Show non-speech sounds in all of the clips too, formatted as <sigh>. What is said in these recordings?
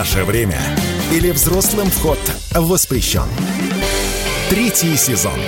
Наше время. Или взрослым вход воспрещен. Третий сезон.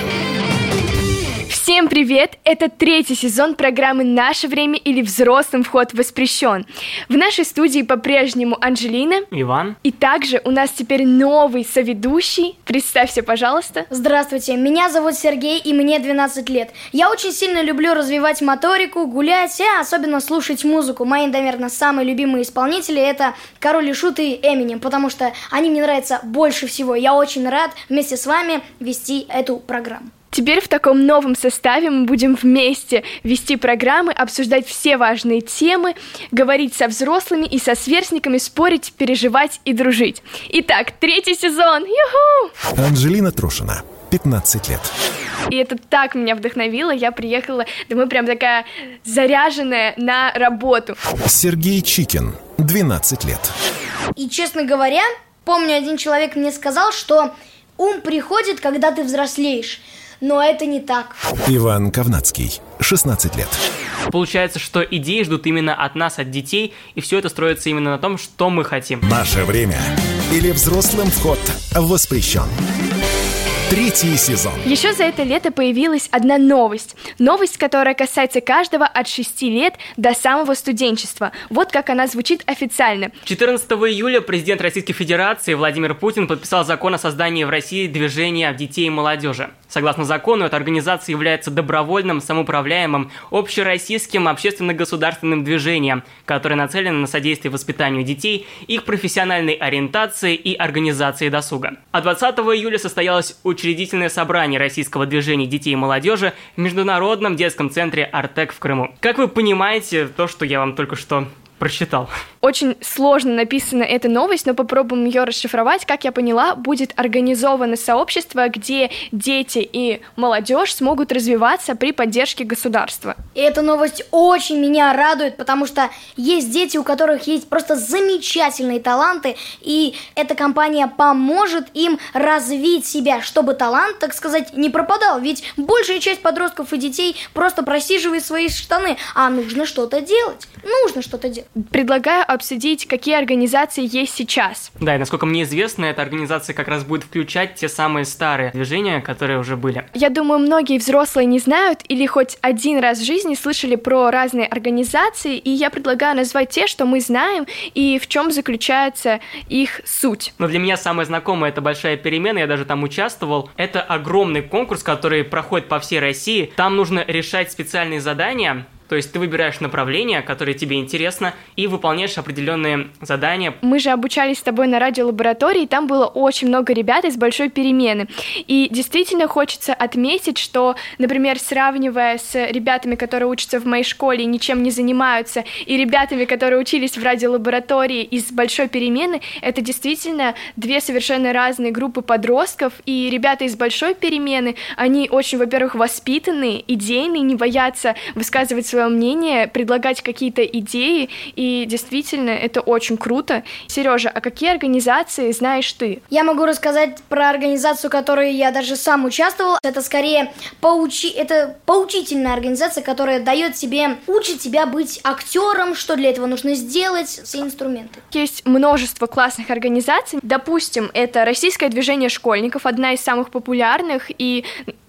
Всем привет! Это третий сезон программы «Наше время» или «Взрослым вход воспрещен». В нашей студии по-прежнему Анжелина. Иван. И также у нас теперь новый соведущий. Представься, пожалуйста. Здравствуйте, меня зовут Сергей, и мне 12 лет. Я очень сильно люблю развивать моторику, гулять, и особенно слушать музыку. Мои, наверное, самые любимые исполнители – это Король и Шут и Эминем, потому что они мне нравятся больше всего. Я очень рад вместе с вами вести эту программу. Теперь в таком новом составе мы будем вместе вести программы, обсуждать все важные темы, говорить со взрослыми и со сверстниками, спорить, переживать и дружить. Итак, третий сезон! Юху! Анжелина Трушина, 15 лет. И это так меня вдохновило. Я приехала домой прям такая заряженная на работу. Сергей Чикин, 12 лет. И, честно говоря, помню, один человек мне сказал, что ум приходит, когда ты взрослеешь но это не так. Иван Ковнацкий, 16 лет. Получается, что идеи ждут именно от нас, от детей, и все это строится именно на том, что мы хотим. Наше время. Или взрослым вход воспрещен. Третий сезон. Еще за это лето появилась одна новость. Новость, которая касается каждого от 6 лет до самого студенчества. Вот как она звучит официально. 14 июля президент Российской Федерации Владимир Путин подписал закон о создании в России движения детей и молодежи. Согласно закону, эта организация является добровольным, самоуправляемым, общероссийским общественно-государственным движением, которое нацелено на содействие воспитанию детей, их профессиональной ориентации и организации досуга. А 20 июля состоялось учредительное собрание российского движения детей и молодежи в Международном детском центре «Артек» в Крыму. Как вы понимаете, то, что я вам только что прочитал. Очень сложно написана эта новость, но попробуем ее расшифровать. Как я поняла, будет организовано сообщество, где дети и молодежь смогут развиваться при поддержке государства. И эта новость очень меня радует, потому что есть дети, у которых есть просто замечательные таланты, и эта компания поможет им развить себя, чтобы талант, так сказать, не пропадал. Ведь большая часть подростков и детей просто просиживает свои штаны, а нужно что-то делать. Нужно что-то делать. Предлагаю обсудить, какие организации есть сейчас. Да, и насколько мне известно, эта организация как раз будет включать те самые старые движения, которые уже были. Я думаю, многие взрослые не знают или хоть один раз в жизни слышали про разные организации, и я предлагаю назвать те, что мы знаем, и в чем заключается их суть. Но для меня самое знакомое это большая перемена, я даже там участвовал. Это огромный конкурс, который проходит по всей России. Там нужно решать специальные задания, то есть ты выбираешь направление, которое тебе интересно, и выполняешь определенные задания. Мы же обучались с тобой на радиолаборатории, и там было очень много ребят из большой перемены. И действительно хочется отметить, что, например, сравнивая с ребятами, которые учатся в моей школе и ничем не занимаются, и ребятами, которые учились в радиолаборатории из большой перемены, это действительно две совершенно разные группы подростков, и ребята из большой перемены, они очень, во-первых, воспитанные, идейные, не боятся высказывать свое свое мнение, предлагать какие-то идеи, и действительно это очень круто. Сережа, а какие организации знаешь ты? Я могу рассказать про организацию, в которой я даже сам участвовал. Это скорее поучи... это поучительная организация, которая дает тебе, учит тебя быть актером, что для этого нужно сделать, все инструменты. Есть множество классных организаций. Допустим, это Российское движение школьников, одна из самых популярных, и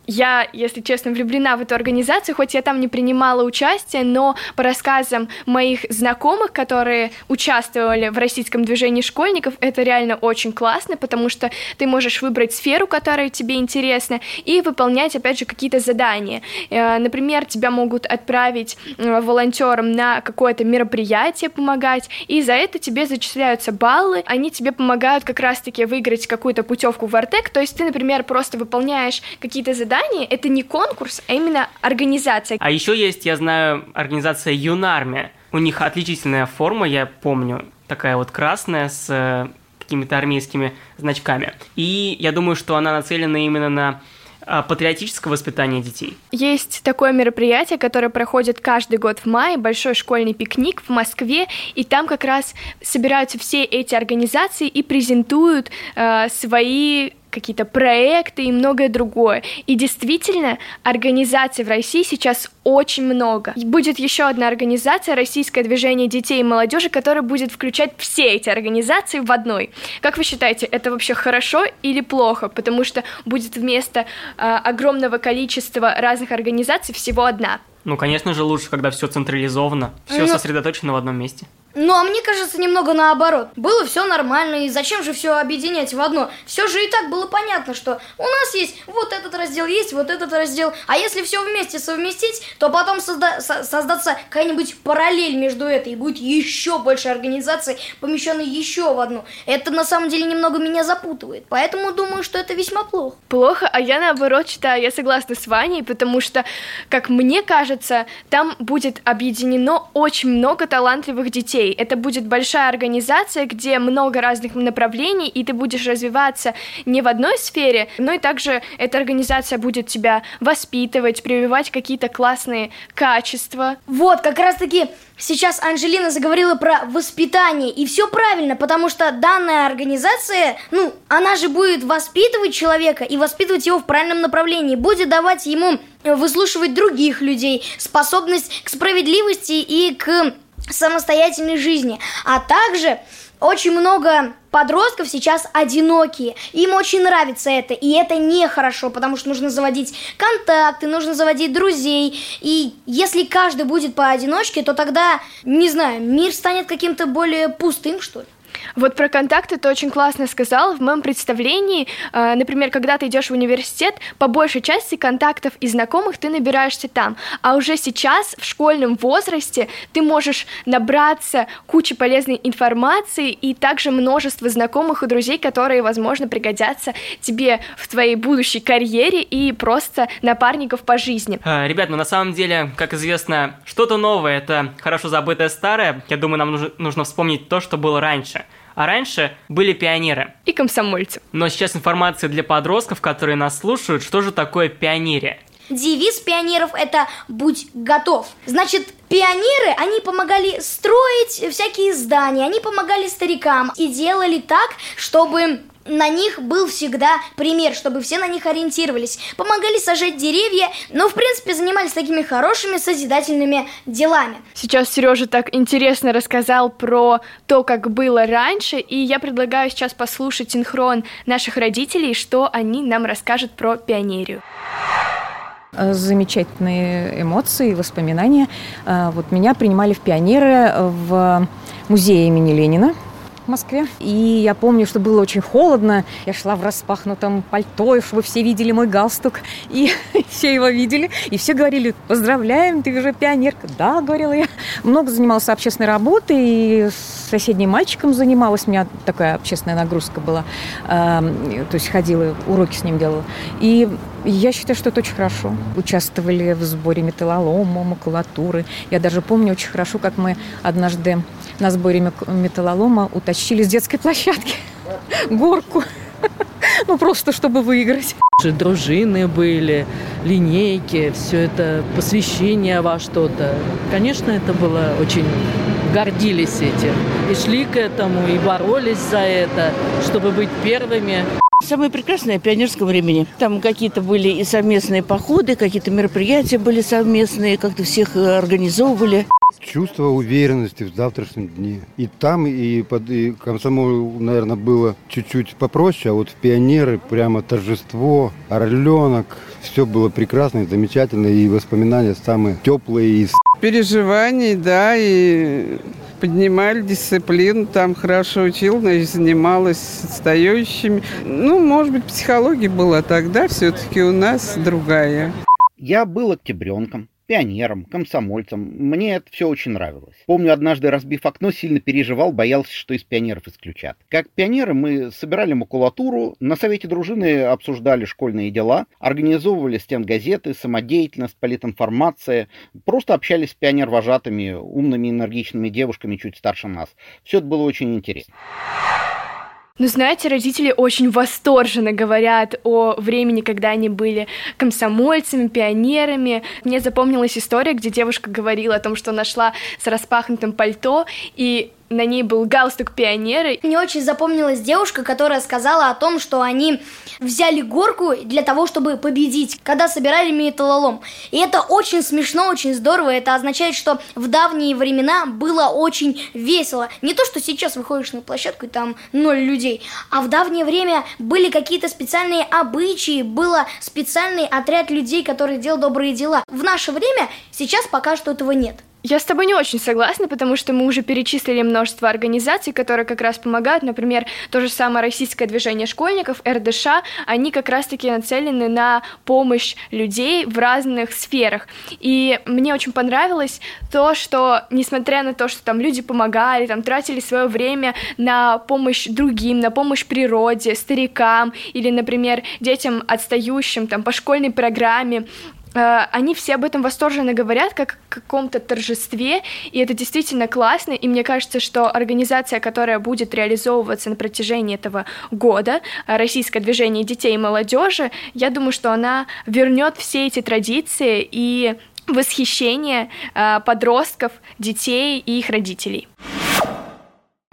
я, если честно, влюблена в эту организацию, хоть я там не принимала участие, но по рассказам моих знакомых, которые участвовали в российском движении школьников, это реально очень классно, потому что ты можешь выбрать сферу, которая тебе интересна, и выполнять, опять же, какие-то задания. Э, например, тебя могут отправить э, волонтером на какое-то мероприятие помогать, и за это тебе зачисляются баллы, они тебе помогают как раз-таки выиграть какую-то путевку в Артек, то есть ты, например, просто выполняешь какие-то задания, задание это не конкурс, а именно организация. А еще есть, я знаю, организация Юнармия. У них отличительная форма, я помню, такая вот красная с э, какими-то армейскими значками. И я думаю, что она нацелена именно на э, патриотическое воспитание детей. Есть такое мероприятие, которое проходит каждый год в мае, большой школьный пикник в Москве, и там как раз собираются все эти организации и презентуют э, свои какие-то проекты и многое другое. И действительно, организаций в России сейчас очень много. Будет еще одна организация, Российское движение детей и молодежи, которая будет включать все эти организации в одной. Как вы считаете, это вообще хорошо или плохо? Потому что будет вместо э, огромного количества разных организаций всего одна. Ну, конечно же, лучше, когда все централизовано, все ну, сосредоточено в одном месте. Ну, а мне кажется, немного наоборот. Было все нормально, и зачем же все объединять в одно? Все же и так было понятно, что у нас есть вот этот раздел, есть вот этот раздел. А если все вместе совместить, то потом созда- со- создаться какая-нибудь параллель между этой, и будет еще больше организаций, помещенной еще в одну. Это на самом деле немного меня запутывает, поэтому думаю, что это весьма плохо. Плохо, а я наоборот считаю, я согласна с Ваней, потому что, как мне кажется, там будет объединено очень много талантливых детей детей. Это будет большая организация, где много разных направлений, и ты будешь развиваться не в одной сфере, но и также эта организация будет тебя воспитывать, прививать какие-то классные качества. Вот, как раз-таки Сейчас Анжелина заговорила про воспитание, и все правильно, потому что данная организация, ну, она же будет воспитывать человека и воспитывать его в правильном направлении, будет давать ему выслушивать других людей, способность к справедливости и к самостоятельной жизни, а также очень много подростков сейчас одинокие. Им очень нравится это, и это нехорошо, потому что нужно заводить контакты, нужно заводить друзей. И если каждый будет поодиночке, то тогда, не знаю, мир станет каким-то более пустым, что ли. Вот про контакты ты очень классно сказал. В моем представлении, э, например, когда ты идешь в университет, по большей части контактов и знакомых ты набираешься там. А уже сейчас, в школьном возрасте, ты можешь набраться кучи полезной информации и также множество знакомых и друзей, которые, возможно, пригодятся тебе в твоей будущей карьере и просто напарников по жизни. А, ребят, ну на самом деле, как известно, что-то новое — это хорошо забытое старое. Я думаю, нам нужно, нужно вспомнить то, что было раньше. А раньше были пионеры. И комсомольцы. Но сейчас информация для подростков, которые нас слушают, что же такое пионерия. Девиз пионеров это «Будь готов». Значит, пионеры, они помогали строить всякие здания, они помогали старикам и делали так, чтобы на них был всегда пример, чтобы все на них ориентировались. Помогали сажать деревья, но, в принципе, занимались такими хорошими созидательными делами. Сейчас Сережа так интересно рассказал про то, как было раньше, и я предлагаю сейчас послушать синхрон наших родителей, что они нам расскажут про пионерию замечательные эмоции, воспоминания. А, вот меня принимали в пионеры в музее имени Ленина в Москве. И я помню, что было очень холодно. Я шла в распахнутом пальто, чтобы все видели мой галстук. И <laughs> все его видели. И все говорили, поздравляем, ты уже пионерка. Да, говорила я. Много занималась общественной работой. И с соседним мальчиком занималась. У меня такая общественная нагрузка была. То есть ходила, уроки с ним делала. И я считаю, что это очень хорошо. Участвовали в сборе металлолома, макулатуры. Я даже помню очень хорошо, как мы однажды на сборе металлолома утащили с детской площадки <laughs> горку. <laughs> Ну, просто чтобы выиграть. Дружины были, линейки, все это посвящение во что-то. Конечно, это было очень гордились этим. И шли к этому, и боролись за это, чтобы быть первыми. Самое прекрасное пионерского времени. Там какие-то были и совместные походы, какие-то мероприятия были совместные, как-то всех э, организовывали. Чувство уверенности в завтрашнем дне. И там, и под и комсомол, наверное, было чуть-чуть попроще, а вот в пионеры прямо торжество, орленок. Все было прекрасно и замечательно, и воспоминания самые теплые из переживаний, да, и поднимали дисциплину, там хорошо учил, значит, занималась отстающими. Ну, может быть, психология была тогда все-таки у нас другая. Я был октябренком, пионером, комсомольцем. Мне это все очень нравилось. Помню, однажды, разбив окно, сильно переживал, боялся, что из пионеров исключат. Как пионеры мы собирали макулатуру, на совете дружины обсуждали школьные дела, организовывали стенгазеты, самодеятельность, политинформация, просто общались с пионер-вожатыми, умными, энергичными девушками чуть старше нас. Все это было очень интересно. Ну, знаете, родители очень восторженно говорят о времени, когда они были комсомольцами, пионерами. Мне запомнилась история, где девушка говорила о том, что нашла с распахнутым пальто, и на ней был галстук пионеры. Мне очень запомнилась девушка, которая сказала о том, что они взяли горку для того, чтобы победить, когда собирали металлолом. И это очень смешно, очень здорово. Это означает, что в давние времена было очень весело. Не то, что сейчас выходишь на площадку и там ноль людей, а в давнее время были какие-то специальные обычаи, было специальный отряд людей, которые делал добрые дела. В наше время сейчас пока что этого нет. Я с тобой не очень согласна, потому что мы уже перечислили множество организаций, которые как раз помогают. Например, то же самое российское движение школьников, РДШ, они как раз-таки нацелены на помощь людей в разных сферах. И мне очень понравилось то, что, несмотря на то, что там люди помогали, там тратили свое время на помощь другим, на помощь природе, старикам или, например, детям отстающим там по школьной программе, они все об этом восторженно говорят, как о каком-то торжестве, и это действительно классно, и мне кажется, что организация, которая будет реализовываться на протяжении этого года, э, Российское движение детей и молодежи, я думаю, что она вернет все эти традиции и восхищение э, подростков, детей и их родителей.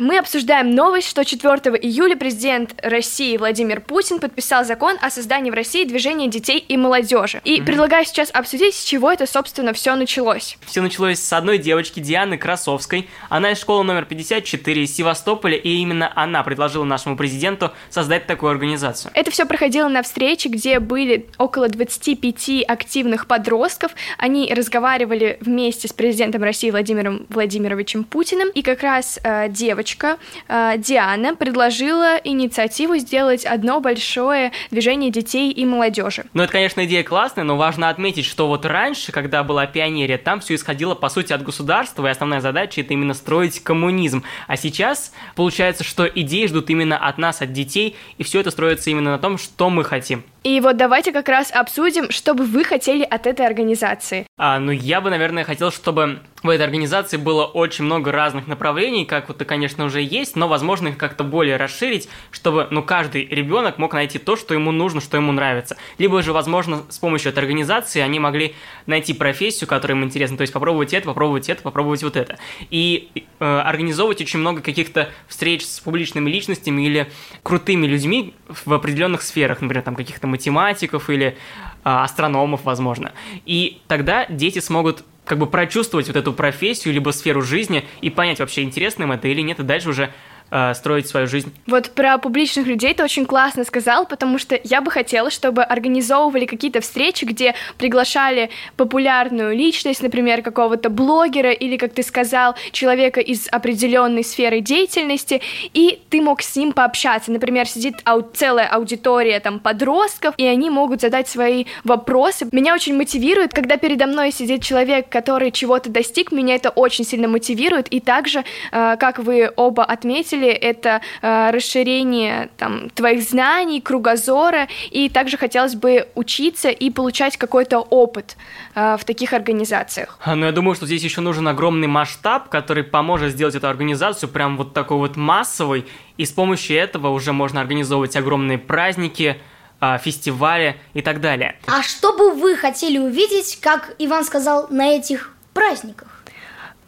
Мы обсуждаем новость, что 4 июля президент России Владимир Путин подписал закон о создании в России движения детей и молодежи. И mm-hmm. предлагаю сейчас обсудить, с чего это, собственно, все началось. Все началось с одной девочки, Дианы Красовской. Она из школы номер 54 из Севастополя, и именно она предложила нашему президенту создать такую организацию. Это все проходило на встрече, где были около 25 активных подростков. Они разговаривали вместе с президентом России Владимиром Владимировичем Путиным, и как раз э, девочка девочка э, Диана предложила инициативу сделать одно большое движение детей и молодежи. Ну, это, конечно, идея классная, но важно отметить, что вот раньше, когда была пионерия, там все исходило, по сути, от государства, и основная задача это именно строить коммунизм. А сейчас получается, что идеи ждут именно от нас, от детей, и все это строится именно на том, что мы хотим. И вот давайте как раз обсудим, что бы вы хотели от этой организации. А, ну, я бы, наверное, хотел, чтобы в этой организации было очень много разных направлений, как вот это, конечно, уже есть, но, возможно, их как-то более расширить, чтобы, ну, каждый ребенок мог найти то, что ему нужно, что ему нравится. Либо же, возможно, с помощью этой организации они могли найти профессию, которая им интересна, то есть попробовать это, попробовать это, попробовать вот это. И э, организовывать очень много каких-то встреч с публичными личностями или крутыми людьми в определенных сферах, например, там каких-то математиков или астрономов, возможно. И тогда дети смогут как бы прочувствовать вот эту профессию, либо сферу жизни и понять, вообще интересно им это или нет, и дальше уже э, строить свою жизнь. Вот про публичных людей ты очень классно сказал, потому что я бы хотела, чтобы организовывали какие-то встречи, где приглашали популярную личность, например, какого-то блогера или, как ты сказал, человека из определенной сферы деятельности, и ты мог с ним пообщаться. Например, сидит ау- целая аудитория там подростков, и они могут задать свои вопросы. Меня очень мотивирует, когда передо мной сидит человек, который чего-то достиг, меня это очень сильно мотивирует, и также, э, как вы оба отметили, деле это э, расширение там, твоих знаний, кругозора, и также хотелось бы учиться и получать какой-то опыт э, в таких организациях. А, ну, я думаю, что здесь еще нужен огромный масштаб, который поможет сделать эту организацию прям вот такой вот массовой, и с помощью этого уже можно организовывать огромные праздники, э, фестивали и так далее. А что бы вы хотели увидеть, как Иван сказал, на этих праздниках?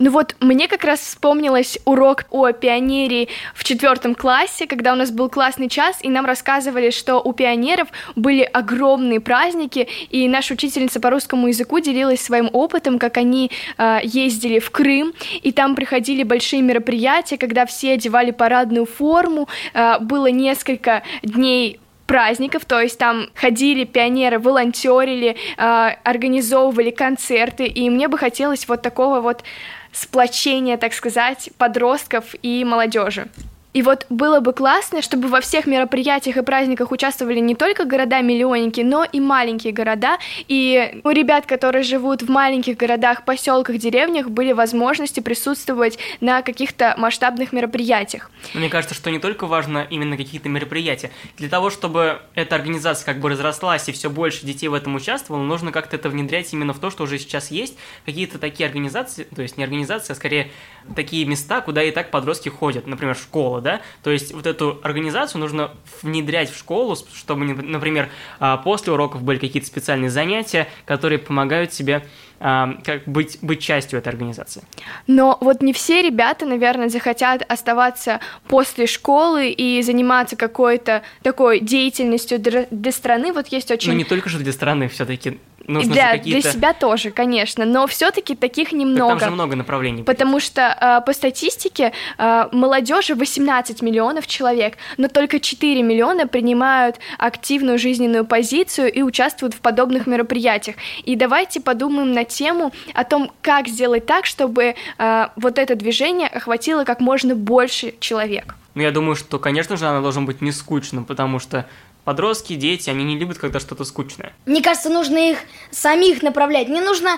Ну вот, мне как раз вспомнилось урок о пионерии в четвертом классе, когда у нас был классный час, и нам рассказывали, что у пионеров были огромные праздники, и наша учительница по русскому языку делилась своим опытом, как они э, ездили в Крым, и там приходили большие мероприятия, когда все одевали парадную форму, э, было несколько дней праздников, то есть там ходили пионеры, волонтерили, э, организовывали концерты, и мне бы хотелось вот такого вот сплочения, так сказать, подростков и молодежи. И вот было бы классно, чтобы во всех мероприятиях и праздниках участвовали не только города-миллионники, но и маленькие города. И у ребят, которые живут в маленьких городах, поселках, деревнях, были возможности присутствовать на каких-то масштабных мероприятиях. Мне кажется, что не только важно именно какие-то мероприятия. Для того, чтобы эта организация как бы разрослась и все больше детей в этом участвовало, нужно как-то это внедрять именно в то, что уже сейчас есть. Какие-то такие организации, то есть не организации, а скорее такие места, куда и так подростки ходят, например, школа, да, то есть вот эту организацию нужно внедрять в школу, чтобы, например, а, после уроков были какие-то специальные занятия, которые помогают тебе как быть, быть частью этой организации. Но вот не все ребята, наверное, захотят оставаться после школы и заниматься какой-то такой деятельностью для страны. Вот есть очень... Ну, не только же для страны все-таки нужно для, для себя тоже, конечно, но все-таки таких немного. Так там же много направлений. Потому что э, по статистике э, молодежи 18 миллионов человек, но только 4 миллиона принимают активную жизненную позицию и участвуют в подобных мероприятиях. И давайте подумаем на тему о том, как сделать так, чтобы э, вот это движение охватило как можно больше человек. Ну, я думаю, что, конечно же, оно должно быть не скучным, потому что Подростки, дети, они не любят, когда что-то скучное. Мне кажется, нужно их самих направлять. Не нужно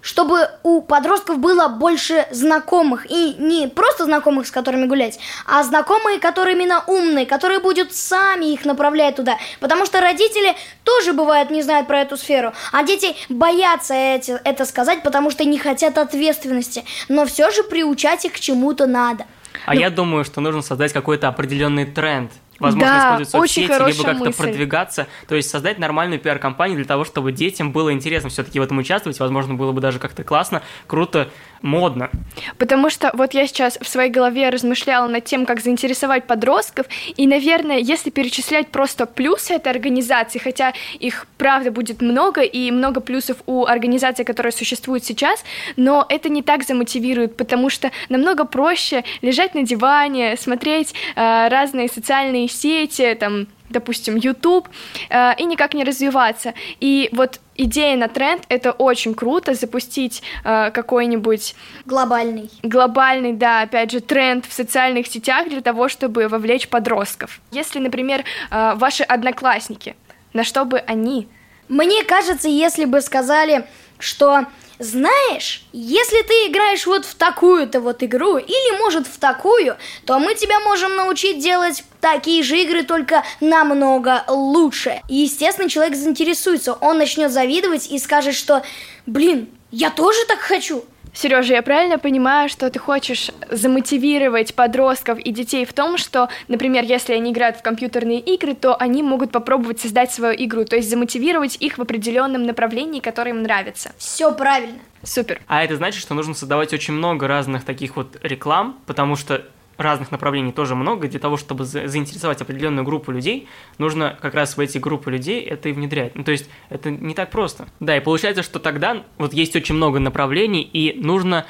чтобы у подростков было больше знакомых. И не просто знакомых, с которыми гулять, а знакомые, которые именно умные, которые будут сами их направлять туда. Потому что родители тоже, бывает, не знают про эту сферу. А дети боятся эти, это сказать, потому что не хотят ответственности. Но все же приучать их к чему-то надо. А ну, я думаю, что нужно создать какой-то определенный тренд возможно, да, использовать соцсети, либо как-то продвигаться, то есть создать нормальную пиар-компанию для того, чтобы детям было интересно все-таки в этом участвовать, возможно, было бы даже как-то классно, круто, модно. Потому что вот я сейчас в своей голове размышляла над тем, как заинтересовать подростков, и, наверное, если перечислять просто плюсы этой организации, хотя их, правда, будет много, и много плюсов у организации, которая существует сейчас, но это не так замотивирует, потому что намного проще лежать на диване, смотреть э, разные социальные сети, там, допустим, YouTube, э, и никак не развиваться. И вот идея на тренд — это очень круто, запустить э, какой-нибудь... Глобальный. Глобальный, да, опять же, тренд в социальных сетях для того, чтобы вовлечь подростков. Если, например, э, ваши одноклассники, на что бы они... Мне кажется, если бы сказали, что знаешь, если ты играешь вот в такую-то вот игру, или может в такую, то мы тебя можем научить делать такие же игры, только намного лучше. Естественно, человек заинтересуется, он начнет завидовать и скажет, что, блин, я тоже так хочу. Сережа, я правильно понимаю, что ты хочешь замотивировать подростков и детей в том, что, например, если они играют в компьютерные игры, то они могут попробовать создать свою игру, то есть замотивировать их в определенном направлении, которое им нравится. Все правильно. Супер. А это значит, что нужно создавать очень много разных таких вот реклам, потому что разных направлений тоже много. Для того, чтобы заинтересовать определенную группу людей, нужно как раз в эти группы людей это и внедрять. Ну, то есть это не так просто. Да, и получается, что тогда вот есть очень много направлений, и нужно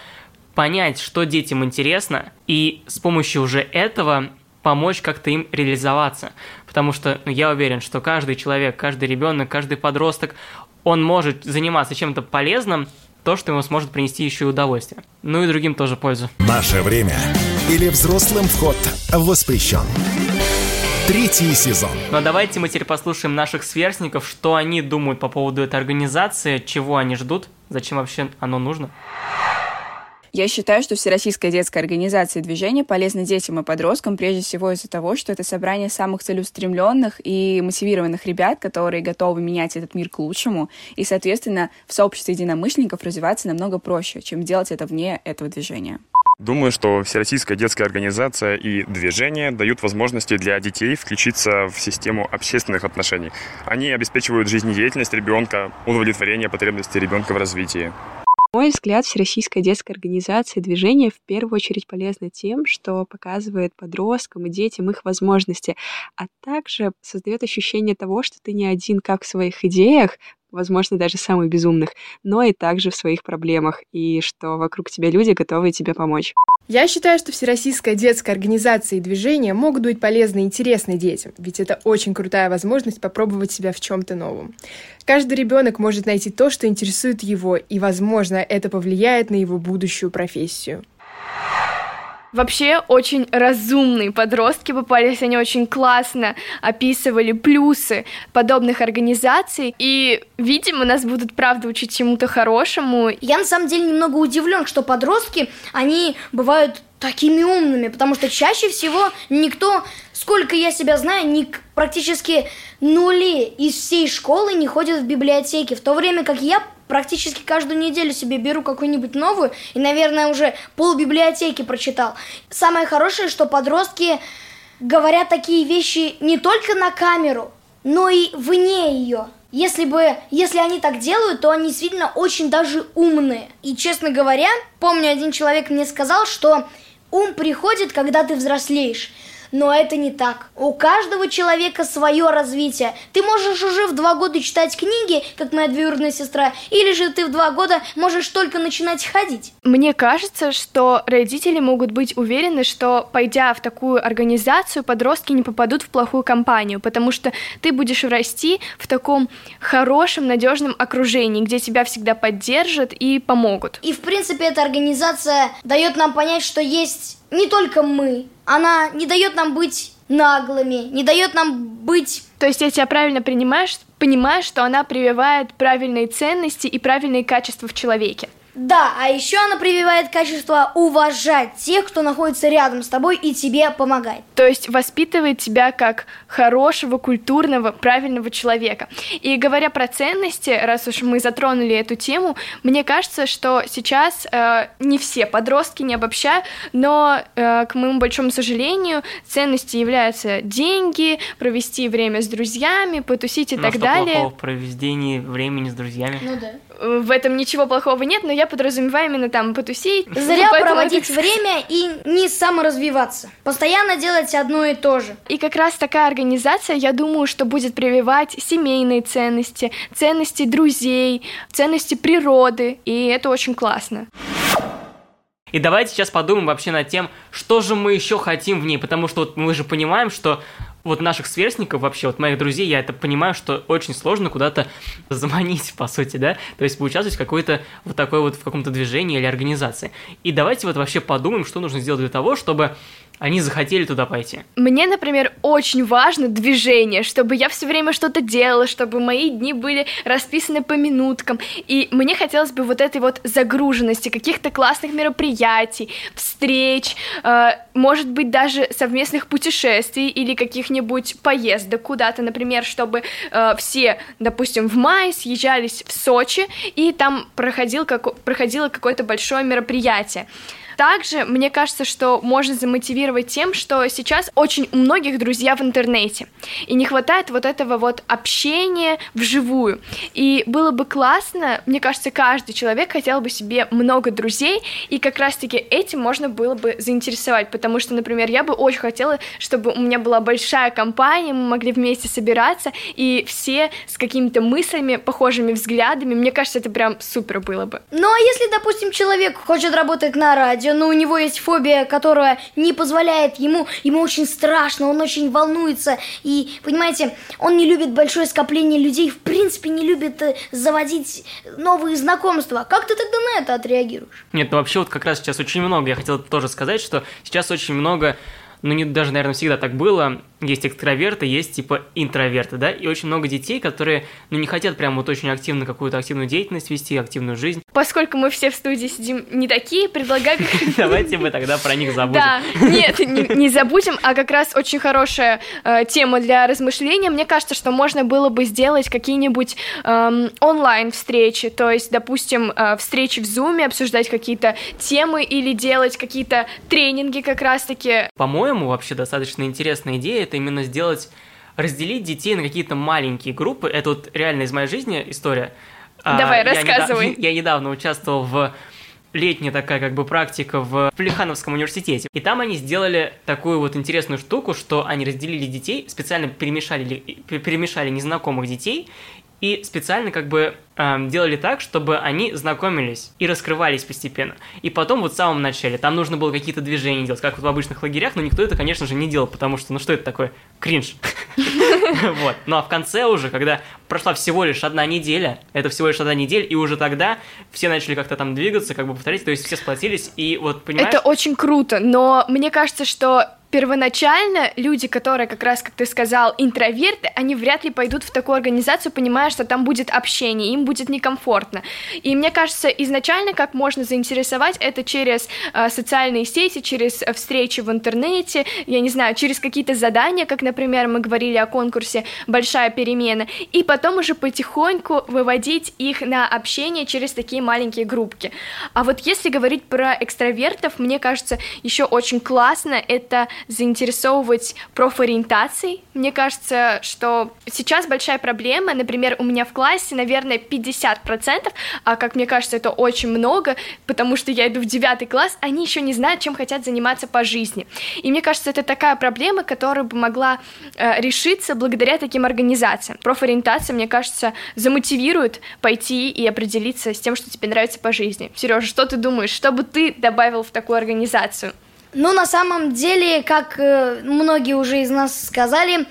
понять, что детям интересно, и с помощью уже этого помочь как-то им реализоваться. Потому что ну, я уверен, что каждый человек, каждый ребенок, каждый подросток, он может заниматься чем-то полезным, то, что ему сможет принести еще и удовольствие. Ну и другим тоже пользу. Наше время или взрослым вход воспрещен. Третий сезон. Ну а давайте мы теперь послушаем наших сверстников, что они думают по поводу этой организации, чего они ждут, зачем вообще оно нужно. Я считаю, что Всероссийская детская организация движения полезна детям и подросткам прежде всего из-за того, что это собрание самых целеустремленных и мотивированных ребят, которые готовы менять этот мир к лучшему, и, соответственно, в сообществе единомышленников развиваться намного проще, чем делать это вне этого движения. Думаю, что Всероссийская детская организация и движение дают возможности для детей включиться в систему общественных отношений. Они обеспечивают жизнедеятельность ребенка, удовлетворение потребностей ребенка в развитии мой взгляд, Всероссийская детская организация движения в первую очередь полезна тем, что показывает подросткам и детям их возможности, а также создает ощущение того, что ты не один как в своих идеях, возможно, даже самых безумных, но и также в своих проблемах, и что вокруг тебя люди, готовые тебе помочь. Я считаю, что Всероссийская детская организация и движение могут быть полезны и интересны детям, ведь это очень крутая возможность попробовать себя в чем-то новом. Каждый ребенок может найти то, что интересует его, и, возможно, это повлияет на его будущую профессию. Вообще очень разумные подростки попались, они очень классно описывали плюсы подобных организаций, и, видимо, нас будут, правда, учить чему-то хорошему. Я, на самом деле, немного удивлен, что подростки, они бывают такими умными, потому что чаще всего никто, сколько я себя знаю, ни, практически нули из всей школы не ходят в библиотеки, в то время как я практически каждую неделю себе беру какую-нибудь новую и, наверное, уже пол библиотеки прочитал. Самое хорошее, что подростки говорят такие вещи не только на камеру, но и вне ее. Если бы, если они так делают, то они действительно очень даже умные. И, честно говоря, помню, один человек мне сказал, что ум приходит, когда ты взрослеешь. Но это не так. У каждого человека свое развитие. Ты можешь уже в два года читать книги, как моя двоюродная сестра, или же ты в два года можешь только начинать ходить. Мне кажется, что родители могут быть уверены, что пойдя в такую организацию, подростки не попадут в плохую компанию, потому что ты будешь расти в таком хорошем, надежном окружении, где тебя всегда поддержат и помогут. И в принципе эта организация дает нам понять, что есть не только мы. Она не дает нам быть наглыми, не дает нам быть... То есть я тебя правильно принимаешь, понимаешь, что она прививает правильные ценности и правильные качества в человеке. Да, а еще она прививает качество уважать тех, кто находится рядом с тобой и тебе помогает. То есть воспитывает тебя как хорошего, культурного, правильного человека. И говоря про ценности, раз уж мы затронули эту тему, мне кажется, что сейчас э, не все подростки, не обобщаю, но, э, к моему большому сожалению, ценности являются деньги, провести время с друзьями, потусить и ну, так что далее. плохого в проведении времени с друзьями? Ну да. В этом ничего плохого нет, но я подразумеваю именно там потусить. <laughs> Зря Поэтому проводить это- время и не саморазвиваться. Постоянно делать одно и то же. И как раз такая организация, я думаю, что будет прививать семейные ценности, ценности друзей, ценности природы, и это очень классно. И давайте сейчас подумаем вообще над тем, что же мы еще хотим в ней, потому что вот мы же понимаем, что вот наших сверстников вообще, вот моих друзей, я это понимаю, что очень сложно куда-то <laughs> заманить, по сути, да, то есть поучаствовать в какой-то вот такой вот в каком-то движении или организации. И давайте вот вообще подумаем, что нужно сделать для того, чтобы они захотели туда пойти. Мне, например, очень важно движение, чтобы я все время что-то делала, чтобы мои дни были расписаны по минуткам. И мне хотелось бы вот этой вот загруженности, каких-то классных мероприятий, встреч, э, может быть, даже совместных путешествий или каких-нибудь поездок куда-то, например, чтобы э, все, допустим, в мае съезжались в Сочи, и там проходил како- проходило какое-то большое мероприятие. Также мне кажется, что можно замотивировать тем, что сейчас очень у многих друзья в интернете, и не хватает вот этого вот общения вживую. И было бы классно, мне кажется, каждый человек хотел бы себе много друзей, и как раз-таки этим можно было бы заинтересовать, потому что, например, я бы очень хотела, чтобы у меня была большая компания, мы могли вместе собираться, и все с какими-то мыслями, похожими взглядами, мне кажется, это прям супер было бы. Ну а если, допустим, человек хочет работать на радио, но у него есть фобия, которая не позволяет ему, ему очень страшно, он очень волнуется, и, понимаете, он не любит большое скопление людей, в принципе не любит э, заводить новые знакомства. Как ты тогда на это отреагируешь? Нет, ну вообще вот как раз сейчас очень много, я хотел тоже сказать, что сейчас очень много ну, не даже, наверное, всегда так было. Есть экстраверты, есть типа интроверты, да, и очень много детей, которые, ну, не хотят прям вот очень активно какую-то активную деятельность вести, активную жизнь. Поскольку мы все в студии сидим не такие, предлагаю... <laughs> Давайте мы тогда про них забудем. Да, нет, не, забудем, а как раз очень хорошая э, тема для размышления. Мне кажется, что можно было бы сделать какие-нибудь эм, онлайн-встречи, то есть, допустим, э, встречи в Zoom, обсуждать какие-то темы или делать какие-то тренинги как раз-таки. По-моему, вообще достаточно интересная идея это именно сделать, разделить детей на какие-то маленькие группы. Это вот реально из моей жизни история. А, Давай, я рассказывай. недав- <laughs> Я недавно участвовал в летняя такая как бы практика в Плехановском университете. И там они сделали такую вот интересную штуку, что они разделили детей, специально перемешали, ли- перемешали незнакомых детей и специально как бы эм, делали так, чтобы они знакомились и раскрывались постепенно. И потом вот в самом начале там нужно было какие-то движения делать, как вот в обычных лагерях, но никто это, конечно же, не делал, потому что, ну что это такое? Кринж. <laughs> Вот. Ну а в конце уже, когда прошла всего лишь одна неделя, это всего лишь одна неделя, и уже тогда все начали как-то там двигаться, как бы повторять, то есть все сплотились, и вот, понимаешь... Это очень круто, но мне кажется, что первоначально люди, которые как раз, как ты сказал, интроверты, они вряд ли пойдут в такую организацию, понимая, что там будет общение, им будет некомфортно. И мне кажется, изначально как можно заинтересовать это через э, социальные сети, через встречи в интернете, я не знаю, через какие-то задания, как, например, мы говорили о конкурсе «Большая перемена», и потом уже потихоньку выводить их на общение через такие маленькие группки. А вот если говорить про экстравертов, мне кажется, еще очень классно это заинтересовывать профориентацией. Мне кажется, что сейчас большая проблема, например, у меня в классе, наверное, 50%, а как мне кажется, это очень много, потому что я иду в девятый класс, они еще не знают, чем хотят заниматься по жизни. И мне кажется, это такая проблема, которая бы могла э, решиться благодаря таким организациям. Профориентация, мне кажется, замотивирует пойти и определиться с тем, что тебе нравится по жизни. Сережа, что ты думаешь, что бы ты добавил в такую организацию? Ну, на самом деле, как э, многие уже из нас сказали,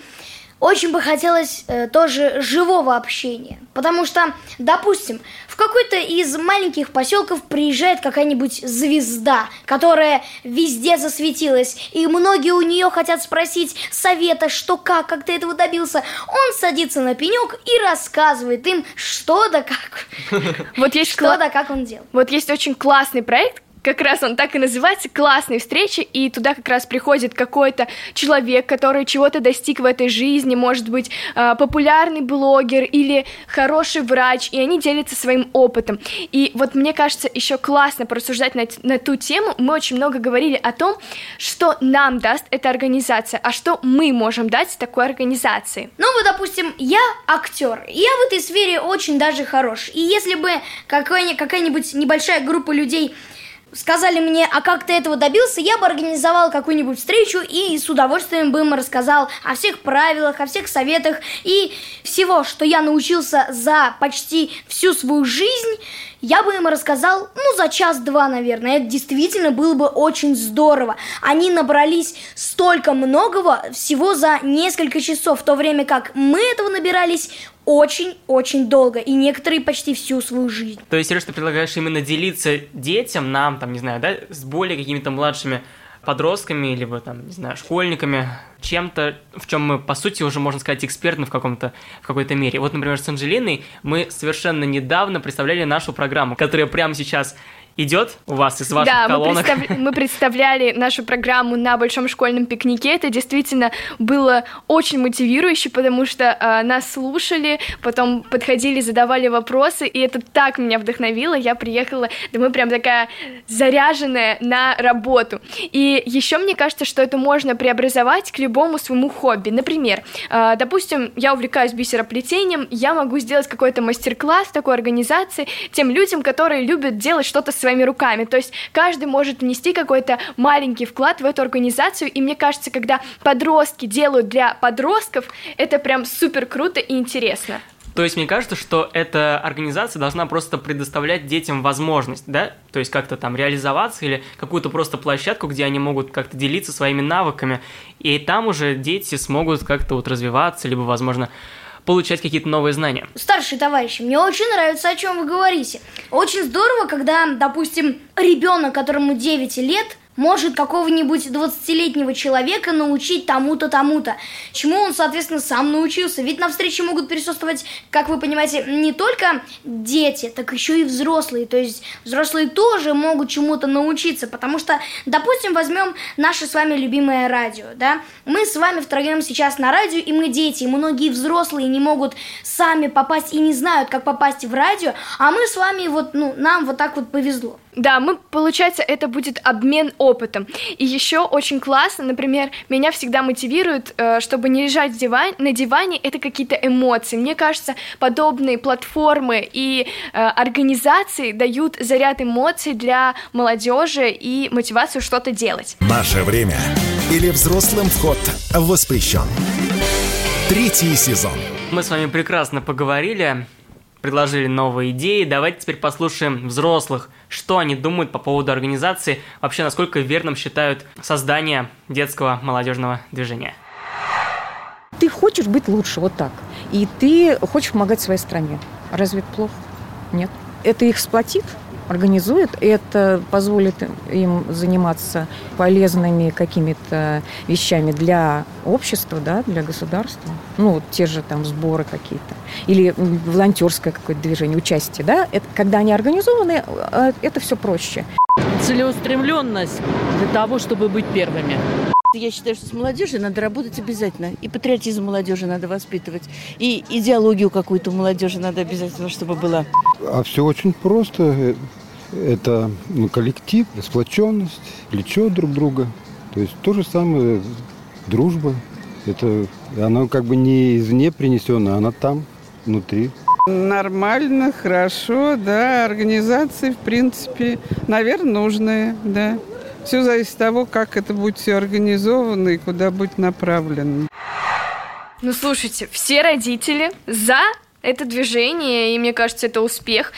очень бы хотелось э, тоже живого общения. Потому что, допустим, в какой-то из маленьких поселков приезжает какая-нибудь звезда, которая везде засветилась, и многие у нее хотят спросить совета, что как, как ты этого добился. Он садится на пенек и рассказывает им, что да как. Вот есть что да как он делал. Вот есть очень классный проект, как раз он так и называется, классные встречи, и туда как раз приходит какой-то человек, который чего-то достиг в этой жизни, может быть, э, популярный блогер или хороший врач, и они делятся своим опытом. И вот мне кажется, еще классно порассуждать на, на ту тему. Мы очень много говорили о том, что нам даст эта организация, а что мы можем дать такой организации. Ну вот, допустим, я актер, я в этой сфере очень даже хорош. И если бы какая-нибудь небольшая группа людей сказали мне, а как ты этого добился, я бы организовал какую-нибудь встречу и с удовольствием бы им рассказал о всех правилах, о всех советах и всего, что я научился за почти всю свою жизнь, я бы им рассказал, ну, за час-два, наверное. Это действительно было бы очень здорово. Они набрались столько многого всего за несколько часов, в то время как мы этого набирались очень-очень долго, и некоторые почти всю свою жизнь. То есть, Сереж, ты предлагаешь именно делиться детям, нам, там, не знаю, да, с более какими-то младшими подростками, либо там, не знаю, школьниками, чем-то, в чем мы, по сути, уже, можно сказать, экспертны в, каком-то, в какой-то мере. Вот, например, с Анжелиной мы совершенно недавно представляли нашу программу, которая прямо сейчас идет у вас из ваших да, колонок? Да, мы, представ... мы представляли нашу программу на Большом школьном пикнике. Это действительно было очень мотивирующе, потому что э, нас слушали, потом подходили, задавали вопросы, и это так меня вдохновило. Я приехала домой прям такая заряженная на работу. И еще мне кажется, что это можно преобразовать к любому своему хобби. Например, э, допустим, я увлекаюсь бисероплетением, я могу сделать какой-то мастер-класс такой организации тем людям, которые любят делать что-то своим своими руками. То есть каждый может внести какой-то маленький вклад в эту организацию, и мне кажется, когда подростки делают для подростков, это прям супер круто и интересно. То есть мне кажется, что эта организация должна просто предоставлять детям возможность, да, то есть как-то там реализоваться или какую-то просто площадку, где они могут как-то делиться своими навыками, и там уже дети смогут как-то вот развиваться, либо, возможно, получать какие-то новые знания. Старшие товарищи, мне очень нравится, о чем вы говорите. Очень здорово, когда, допустим, ребенок, которому 9 лет, может какого-нибудь 20-летнего человека научить тому-то, тому-то, чему он, соответственно, сам научился. Ведь на встрече могут присутствовать, как вы понимаете, не только дети, так еще и взрослые. То есть взрослые тоже могут чему-то научиться, потому что, допустим, возьмем наше с вами любимое радио, да? Мы с вами втроем сейчас на радио, и мы дети, и многие взрослые не могут сами попасть и не знают, как попасть в радио, а мы с вами вот, ну, нам вот так вот повезло. Да, мы, получается, это будет обмен опытом. И еще очень классно, например, меня всегда мотивирует, э, чтобы не лежать диван, на диване, это какие-то эмоции. Мне кажется, подобные платформы и э, организации дают заряд эмоций для молодежи и мотивацию что-то делать. Наше время или взрослым вход воспрещен. Третий сезон. Мы с вами прекрасно поговорили предложили новые идеи. Давайте теперь послушаем взрослых, что они думают по поводу организации, вообще насколько верным считают создание детского молодежного движения. Ты хочешь быть лучше, вот так. И ты хочешь помогать своей стране. Разве это плохо? Нет. Это их сплотит, организует, это позволит им заниматься полезными какими-то вещами для общества, да, для государства. Ну, вот те же там сборы какие-то. Или волонтерское какое-то движение, участие, да. Это, когда они организованы, а, это все проще. Целеустремленность для того, чтобы быть первыми. Я считаю, что с молодежью надо работать обязательно. И патриотизм молодежи надо воспитывать. И идеологию какую-то молодежи надо обязательно, чтобы была. А все очень просто. Это ну, коллектив, сплоченность, плечо друг друга. То есть то же самое дружба. Это оно как бы не извне принесено, она там, внутри. Нормально, хорошо, да. Организации, в принципе, наверное, нужные, да. Все зависит от того, как это будет все организовано и куда будет направлено. Ну, слушайте, все родители за это движение, и мне кажется, это успех.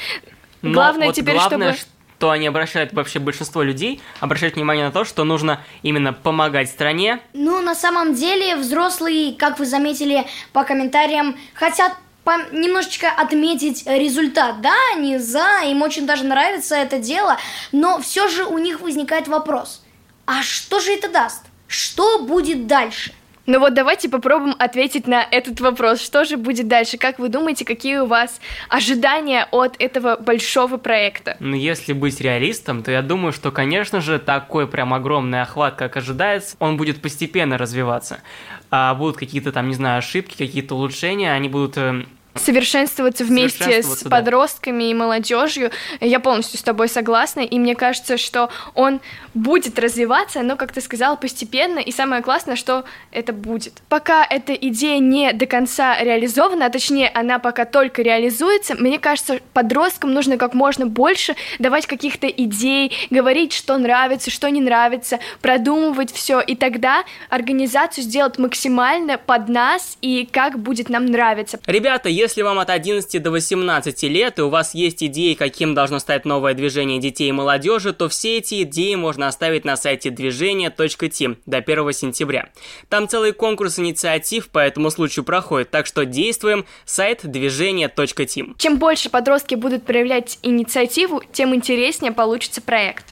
Но главное вот теперь, главное, чтобы... что они обращают, вообще большинство людей обращают внимание на то, что нужно именно помогать стране. Ну, на самом деле, взрослые, как вы заметили по комментариям, хотят по- немножечко отметить результат. Да, они за, им очень даже нравится это дело, но все же у них возникает вопрос. А что же это даст? Что будет дальше? Ну вот давайте попробуем ответить на этот вопрос. Что же будет дальше? Как вы думаете, какие у вас ожидания от этого большого проекта? Но если быть реалистом, то я думаю, что, конечно же, такой прям огромный охват, как ожидается, он будет постепенно развиваться. А будут какие-то там, не знаю, ошибки, какие-то улучшения, они будут эм, совершенствоваться вместе с Совершенствоваться, да. подростками и молодежью. Я полностью с тобой согласна, и мне кажется, что он будет развиваться, но, как ты сказала, постепенно, и самое классное, что это будет. Пока эта идея не до конца реализована, а точнее, она пока только реализуется, мне кажется, подросткам нужно как можно больше давать каких-то идей, говорить, что нравится, что не нравится, продумывать все, и тогда организацию сделать максимально под нас и как будет нам нравиться. Ребята, если вам от 11 до 18 лет и у вас есть идеи, каким должно стать новое движение детей и молодежи, то все эти идеи можно оставить на сайте движения.тим до 1 сентября. Там целый конкурс инициатив по этому случаю проходит, так что действуем, сайт движения.тим. Чем больше подростки будут проявлять инициативу, тем интереснее получится проект.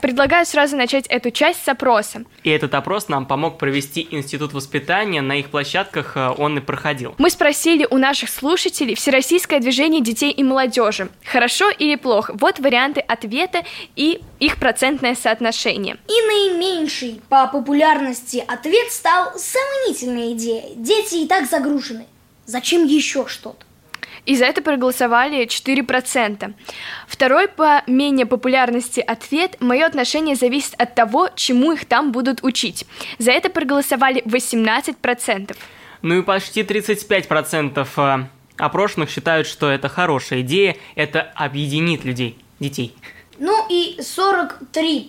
Предлагаю сразу начать эту часть с опроса. И этот опрос нам помог провести Институт воспитания, на их площадках э, он и проходил. Мы спросили у наших слушателей Всероссийское движение детей и молодежи. Хорошо или плохо? Вот варианты ответа и их процентное соотношение. И наименьший по популярности ответ стал сомнительная идея. Дети и так загружены. Зачем еще что-то? И за это проголосовали 4%. Второй по менее популярности ответ «Мое отношение зависит от того, чему их там будут учить». За это проголосовали 18%. Ну и почти 35% э, опрошенных считают, что это хорошая идея, это объединит людей, детей. Ну и 43%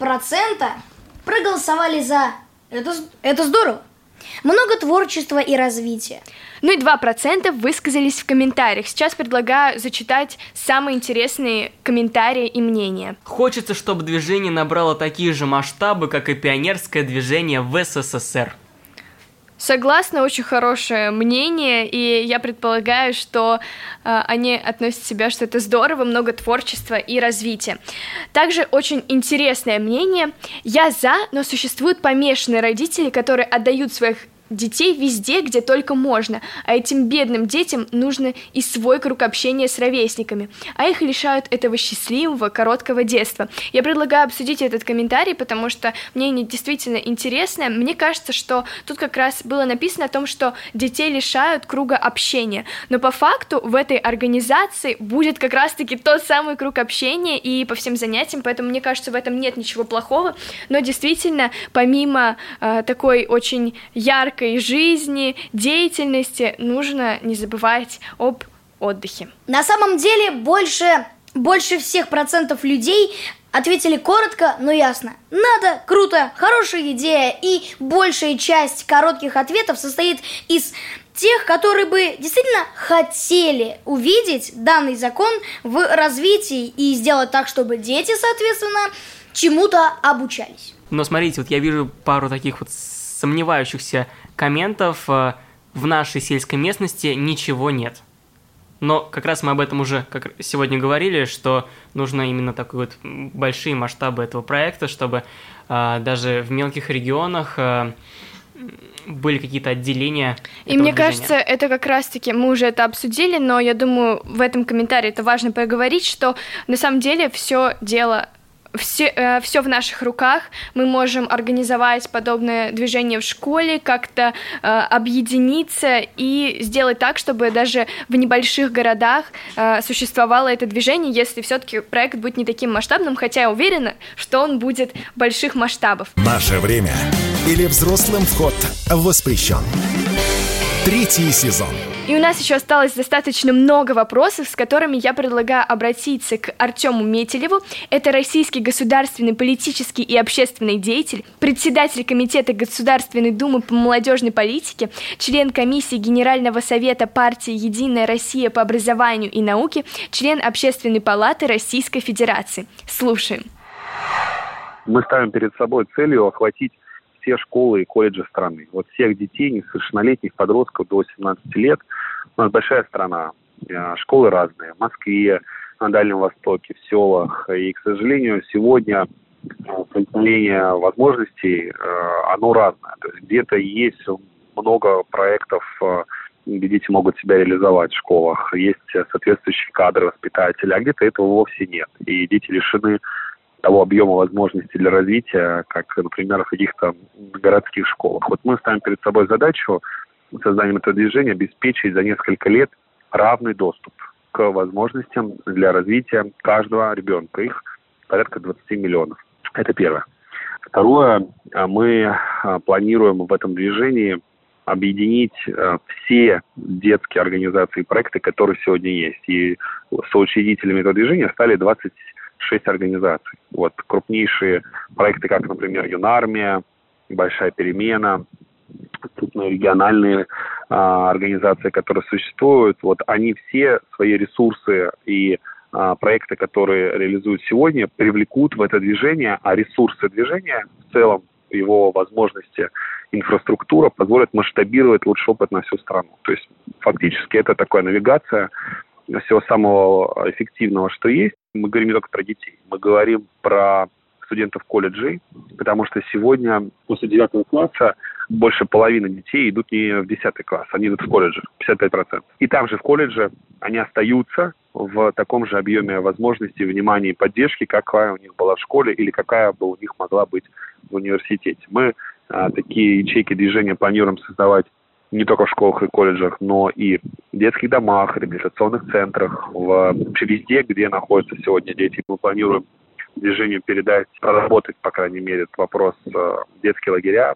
проголосовали за. Это, это здорово. Много творчества и развития. Ну и 2% высказались в комментариях. Сейчас предлагаю зачитать самые интересные комментарии и мнения. Хочется, чтобы движение набрало такие же масштабы, как и пионерское движение в СССР. Согласна, очень хорошее мнение, и я предполагаю, что э, они относят себя, что это здорово, много творчества и развития. Также очень интересное мнение. Я за, но существуют помешанные родители, которые отдают своих детей везде, где только можно, а этим бедным детям нужно и свой круг общения с ровесниками, а их лишают этого счастливого, короткого детства. Я предлагаю обсудить этот комментарий, потому что мнение действительно интересное. Мне кажется, что тут как раз было написано о том, что детей лишают круга общения, но по факту в этой организации будет как раз-таки тот самый круг общения и по всем занятиям, поэтому мне кажется, в этом нет ничего плохого, но действительно, помимо э, такой очень яркой жизни, деятельности, нужно не забывать об отдыхе. На самом деле больше, больше всех процентов людей ответили коротко, но ясно. Надо, круто, хорошая идея. И большая часть коротких ответов состоит из тех, которые бы действительно хотели увидеть данный закон в развитии и сделать так, чтобы дети, соответственно, чему-то обучались. Но смотрите, вот я вижу пару таких вот сомневающихся комментов. э, В нашей сельской местности ничего нет. Но как раз мы об этом уже как сегодня говорили, что нужно именно такой вот большие масштабы этого проекта, чтобы э, даже в мелких регионах э, были какие-то отделения. И мне движения. кажется, это как раз-таки мы уже это обсудили, но я думаю, в этом комментарии это важно проговорить, что на самом деле все дело все, э, все в наших руках. Мы можем организовать подобное движение в школе, как-то э, объединиться и сделать так, чтобы даже в небольших городах э, существовало это движение, если все-таки проект будет не таким масштабным, хотя я уверена, что он будет больших масштабов. Наше время или взрослым вход воспрещен. Третий сезон. И у нас еще осталось достаточно много вопросов, с которыми я предлагаю обратиться к Артему Метелеву. Это российский государственный политический и общественный деятель, председатель Комитета Государственной Думы по молодежной политике, член комиссии Генерального совета партии «Единая Россия» по образованию и науке, член Общественной палаты Российской Федерации. Слушаем. Мы ставим перед собой целью охватить все школы и колледжи страны. Вот всех детей, несовершеннолетних подростков до 18 лет. У нас большая страна, э, школы разные. В Москве, на Дальнем Востоке, в селах. И, к сожалению, сегодня соединение э, возможностей, э, оно разное. То есть где-то есть много проектов, где дети могут себя реализовать в школах. Есть соответствующие кадры, воспитатели, а где-то этого вовсе нет. И дети лишены того объема возможностей для развития, как, например, в каких-то городских школах. Вот мы ставим перед собой задачу созданием этого движения обеспечить за несколько лет равный доступ к возможностям для развития каждого ребенка. Их порядка 20 миллионов. Это первое. Второе, а, мы а, планируем в этом движении объединить а, все детские организации и проекты, которые сегодня есть. И соучредителями этого движения стали 20 шесть организаций. Вот крупнейшие проекты, как, например, Юнармия, Большая перемена, крупные региональные а, организации, которые существуют, вот они все свои ресурсы и а, проекты, которые реализуют сегодня, привлекут в это движение, а ресурсы движения в целом его возможности, инфраструктура позволят масштабировать лучший опыт на всю страну. То есть фактически это такая навигация всего самого эффективного, что есть. Мы говорим не только про детей, мы говорим про студентов колледжей, потому что сегодня после девятого класса больше половины детей идут не в десятый класс, они идут в колледже, 55%. И там же в колледже они остаются в таком же объеме возможностей, внимания и поддержки, какая у них была в школе или какая бы у них могла быть в университете. Мы а, такие ячейки движения планируем создавать не только в школах и колледжах, но и в детских домах, реабилитационных центрах, в, вообще везде, где находятся сегодня дети. Мы планируем движению передать, проработать, по крайней мере, этот вопрос э, детские лагеря,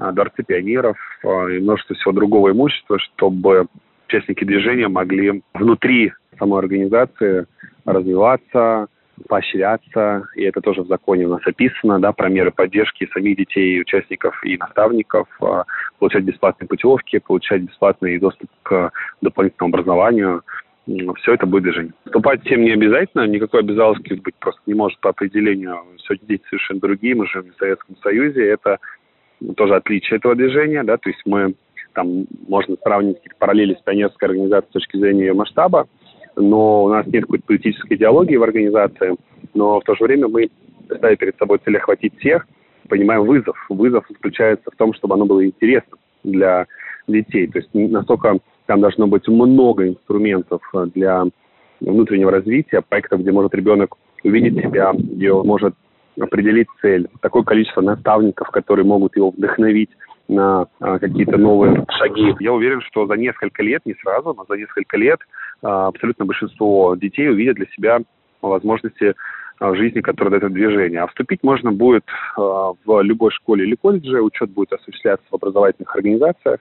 э, дворцы пионеров э, и множество всего другого имущества, чтобы участники движения могли внутри самой организации развиваться, поощряться, и это тоже в законе у нас описано, да, про меры поддержки самих детей, участников и наставников, а, получать бесплатные путевки, получать бесплатный доступ к дополнительному образованию. Все это будет движение. Вступать всем не обязательно, никакой обязаловки быть просто не может по определению. Все дети совершенно другие, мы живем в Советском Союзе, это тоже отличие этого движения, да, то есть мы там можно сравнить параллели с пионерской организацией с точки зрения ее масштаба, но у нас нет какой-то политической идеологии в организации, но в то же время мы ставим перед собой цель охватить всех, понимаем вызов. Вызов заключается в том, чтобы оно было интересно для детей. То есть настолько там должно быть много инструментов для внутреннего развития, проектов, где может ребенок увидеть себя, где он может определить цель, такое количество наставников, которые могут его вдохновить на а, какие-то новые шаги. Я уверен, что за несколько лет, не сразу, но за несколько лет а, абсолютно большинство детей увидят для себя возможности а, жизни, которые дает это движение. А вступить можно будет в любой школе или колледже, учет будет осуществляться в образовательных организациях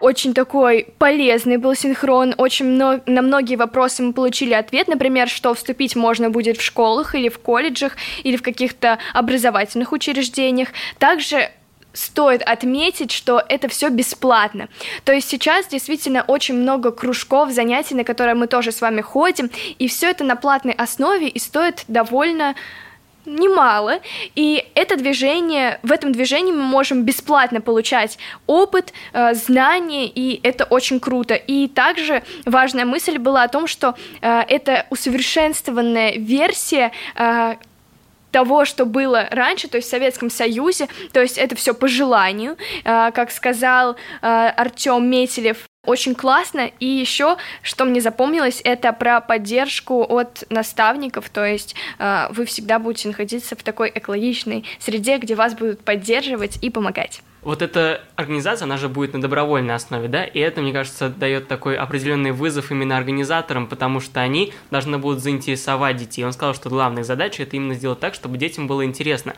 очень такой полезный был синхрон, очень много, на многие вопросы мы получили ответ, например, что вступить можно будет в школах или в колледжах, или в каких-то образовательных учреждениях. Также стоит отметить, что это все бесплатно. То есть сейчас действительно очень много кружков, занятий, на которые мы тоже с вами ходим, и все это на платной основе и стоит довольно немало, и это движение, в этом движении мы можем бесплатно получать опыт, э, знания, и это очень круто. И также важная мысль была о том, что э, это усовершенствованная версия э, того, что было раньше, то есть в Советском Союзе, то есть это все по желанию, а, как сказал а, Артем Метелев, Очень классно. И еще, что мне запомнилось, это про поддержку от наставников, то есть э, вы всегда будете находиться в такой экологичной среде, где вас будут поддерживать и помогать вот эта организация, она же будет на добровольной основе, да, и это, мне кажется, дает такой определенный вызов именно организаторам, потому что они должны будут заинтересовать детей. Он сказал, что главная задача это именно сделать так, чтобы детям было интересно.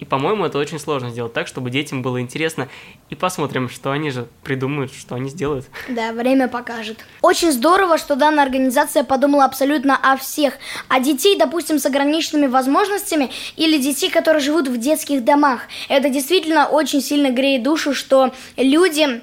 И, по-моему, это очень сложно сделать так, чтобы детям было интересно. И посмотрим, что они же придумают, что они сделают. Да, время покажет. Очень здорово, что данная организация подумала абсолютно о всех. О детей, допустим, с ограниченными возможностями или детей, которые живут в детских домах. Это действительно очень сильно греет душу, что люди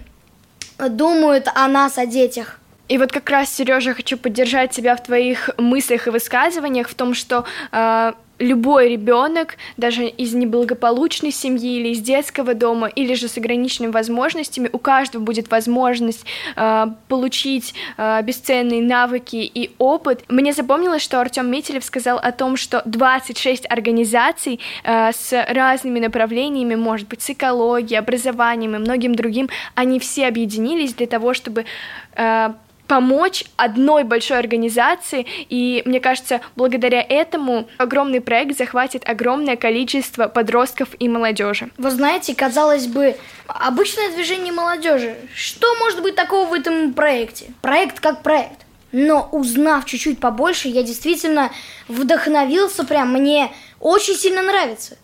думают о нас, о детях. И вот как раз, Сережа, хочу поддержать тебя в твоих мыслях и высказываниях в том, что э, любой ребенок, даже из неблагополучной семьи или из детского дома, или же с ограниченными возможностями, у каждого будет возможность э, получить э, бесценные навыки и опыт. Мне запомнилось, что Артем Метелев сказал о том, что 26 организаций э, с разными направлениями, может быть, с экологией, образованием и многим другим, они все объединились для того, чтобы э, помочь одной большой организации, и мне кажется, благодаря этому огромный проект захватит огромное количество подростков и молодежи. Вы знаете, казалось бы, обычное движение молодежи. Что может быть такого в этом проекте? Проект как проект. Но узнав чуть-чуть побольше, я действительно вдохновился прям, мне очень сильно нравится.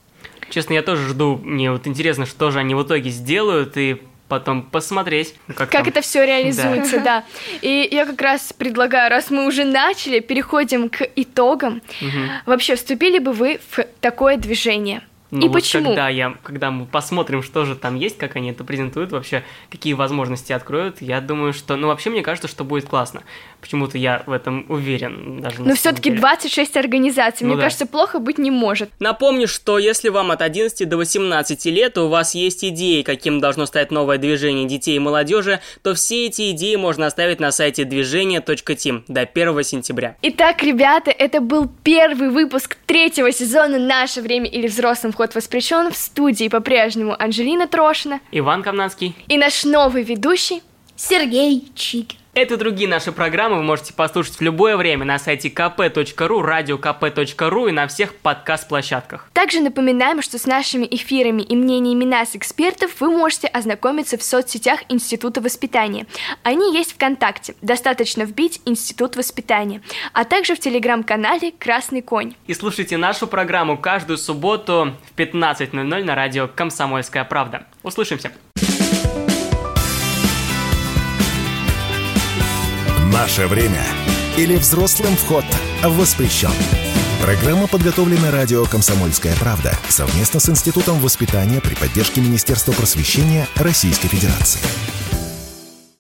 Честно, я тоже жду, мне вот интересно, что же они в итоге сделают, и потом посмотреть, как, как это все реализуется, да. да. И я как раз предлагаю, раз мы уже начали, переходим к итогам. Угу. Вообще, вступили бы вы в такое движение? Ну, и вот почему? Когда, я, когда мы посмотрим, что же там есть, как они это презентуют, вообще, какие возможности откроют, я думаю, что... Ну, вообще, мне кажется, что будет классно. Почему-то я в этом уверен. Даже Но все-таки 26 организаций, ну, мне да. кажется, плохо быть не может. Напомню, что если вам от 11 до 18 лет, у вас есть идеи, каким должно стать новое движение детей и молодежи, то все эти идеи можно оставить на сайте движение.тим до 1 сентября. Итак, ребята, это был первый выпуск третьего сезона «Наше время или взрослым вход воспрещен» в студии по-прежнему Анжелина Трошина, Иван Камнанский и наш новый ведущий Сергей Чикин. Эту и другие наши программы вы можете послушать в любое время на сайте kp.ru, radiokp.ru и на всех подкаст-площадках. Также напоминаем, что с нашими эфирами и мнениями нас, экспертов, вы можете ознакомиться в соцсетях Института воспитания. Они есть ВКонтакте, достаточно вбить Институт воспитания, а также в телеграм-канале «Красный конь». И слушайте нашу программу каждую субботу в 15.00 на радио «Комсомольская правда». Услышимся! Наше время или взрослым вход воспрещен. Программа подготовлена радио «Комсомольская правда» совместно с Институтом воспитания при поддержке Министерства просвещения Российской Федерации.